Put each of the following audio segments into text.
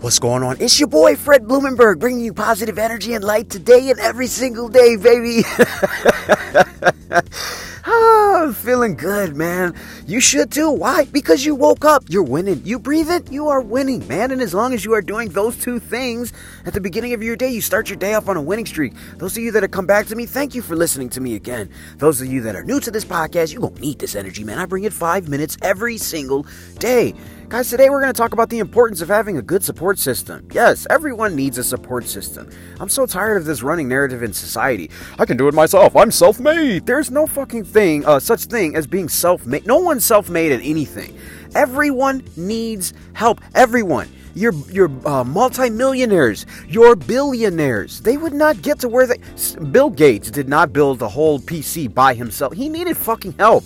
What's going on? It's your boy Fred Blumenberg bringing you positive energy and light today and every single day, baby. ah, I'm feeling good, man. You should too. Why? Because you woke up. You're winning. You breathe it, you are winning, man. And as long as you are doing those two things at the beginning of your day, you start your day off on a winning streak. Those of you that have come back to me, thank you for listening to me again. Those of you that are new to this podcast, you gonna need this energy, man. I bring it five minutes every single day. Guys, today we're going to talk about the importance of having a good support system. Yes, everyone needs a support system. I'm so tired of this running narrative in society. I can do it myself. I'm self-made. There's no fucking thing, uh, such thing as being self-made. No one's self-made at anything. Everyone needs help. Everyone. Your your uh, multimillionaires, your billionaires. They would not get to where they. Bill Gates did not build the whole PC by himself. He needed fucking help.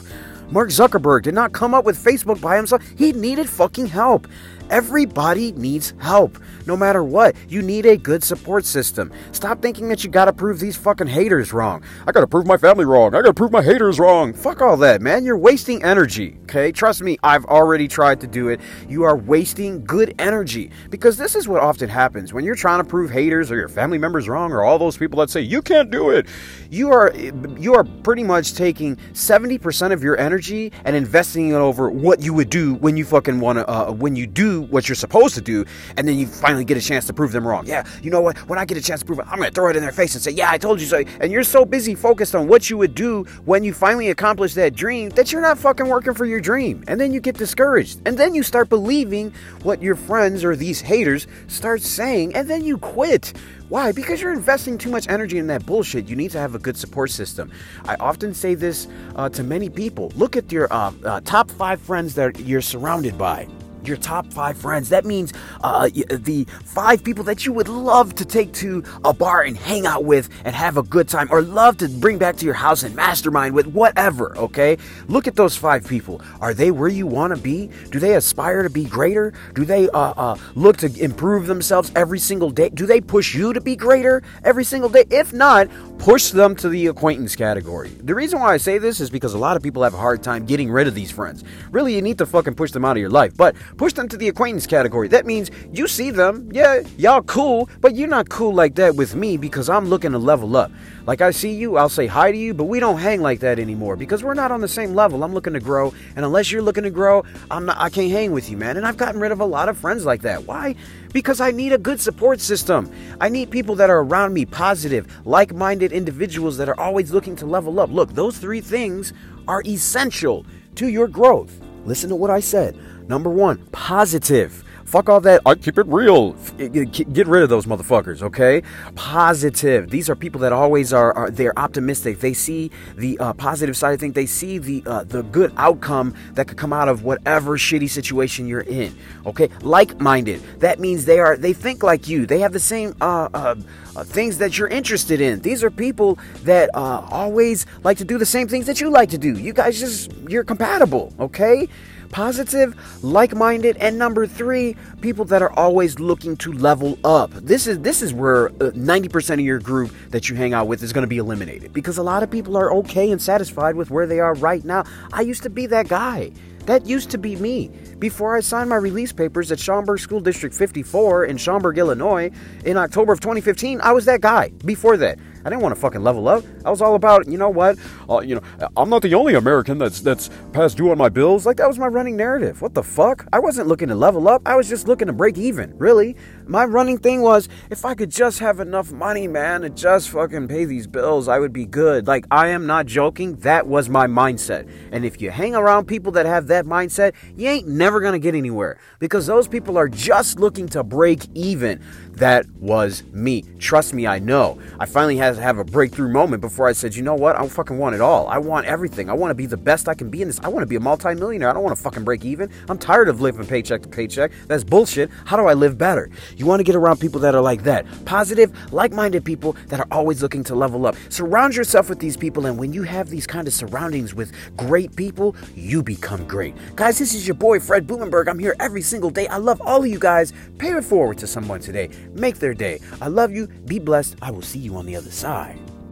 Mark Zuckerberg did not come up with Facebook by himself. He needed fucking help. Everybody needs help, no matter what. You need a good support system. Stop thinking that you gotta prove these fucking haters wrong. I gotta prove my family wrong. I gotta prove my haters wrong. Fuck all that, man. You're wasting energy, okay? Trust me, I've already tried to do it. You are wasting good energy because this is what often happens when you're trying to prove haters or your family members wrong or all those people that say you can't do it. You are you are pretty much taking 70% of your energy and investing it over what you would do when you fucking want to uh, when you do what you're supposed to do, and then you finally get a chance to prove them wrong. Yeah, you know what? When I get a chance to prove it, I'm gonna throw it in their face and say, "Yeah, I told you so." And you're so busy focused on what you would do when you finally accomplish that dream that you're not fucking working for your dream. And then you get discouraged, and then you start believing what your friends or these haters start saying, and then you quit. Why? Because you're investing too much energy in that bullshit. You need to have a good support system. I often say this uh, to many people. Look at your uh, uh, top five friends that you're surrounded by your top five friends. That means uh, the five people that you would love to take to a bar and hang out with and have a good time, or love to bring back to your house and mastermind with, whatever, okay? Look at those five people. Are they where you want to be? Do they aspire to be greater? Do they uh, uh, look to improve themselves every single day? Do they push you to be greater every single day? If not, push them to the acquaintance category. The reason why I say this is because a lot of people have a hard time getting rid of these friends. Really, you need to fucking push them out of your life. But push them to the acquaintance category. That means you see them, yeah, y'all cool, but you're not cool like that with me because I'm looking to level up. Like I see you, I'll say hi to you, but we don't hang like that anymore because we're not on the same level. I'm looking to grow, and unless you're looking to grow, I'm not I can't hang with you, man. And I've gotten rid of a lot of friends like that. Why? Because I need a good support system. I need people that are around me, positive, like-minded individuals that are always looking to level up. Look, those three things are essential to your growth. Listen to what I said. Number one, positive. Fuck all that. I keep it real. Get rid of those motherfuckers, okay? Positive. These are people that always are. are they're optimistic. They see the uh, positive side of things. They see the uh, the good outcome that could come out of whatever shitty situation you're in. Okay, like-minded. That means they are. They think like you. They have the same uh, uh, uh things that you're interested in. These are people that uh, always like to do the same things that you like to do. You guys just you're compatible. Okay positive, like minded, and number three, people that are always looking to level up. This is this is where 90% uh, of your group that you hang out with is going to be eliminated because a lot of people are okay and satisfied with where they are right now. I used to be that guy. That used to be me. Before I signed my release papers at Schaumburg School District 54 in Schaumburg, Illinois in October of 2015, I was that guy. Before that, I didn't want to fucking level up. I was all about, you know what? Uh, you know, I'm not the only American that's that's past due on my bills. Like that was my running narrative. What the fuck? I wasn't looking to level up. I was just looking to break even. Really, my running thing was if I could just have enough money, man, to just fucking pay these bills, I would be good. Like I am not joking. That was my mindset. And if you hang around people that have that mindset, you ain't never gonna get anywhere because those people are just looking to break even. That was me. Trust me, I know. I finally had to have a breakthrough moment before I said, you know what? I fucking want it all. I want everything. I want to be the best I can be in this. I want to be a multimillionaire. I don't want to fucking break even. I'm tired of living paycheck to paycheck. That's bullshit. How do I live better? You want to get around people that are like that. Positive, like minded people that are always looking to level up. Surround yourself with these people, and when you have these kind of surroundings with great people, you become great. Guys, this is your boy, Fred Blumenberg. I'm here every single day. I love all of you guys. Pay it forward to someone today. Make their day. I love you. Be blessed. I will see you on the other side.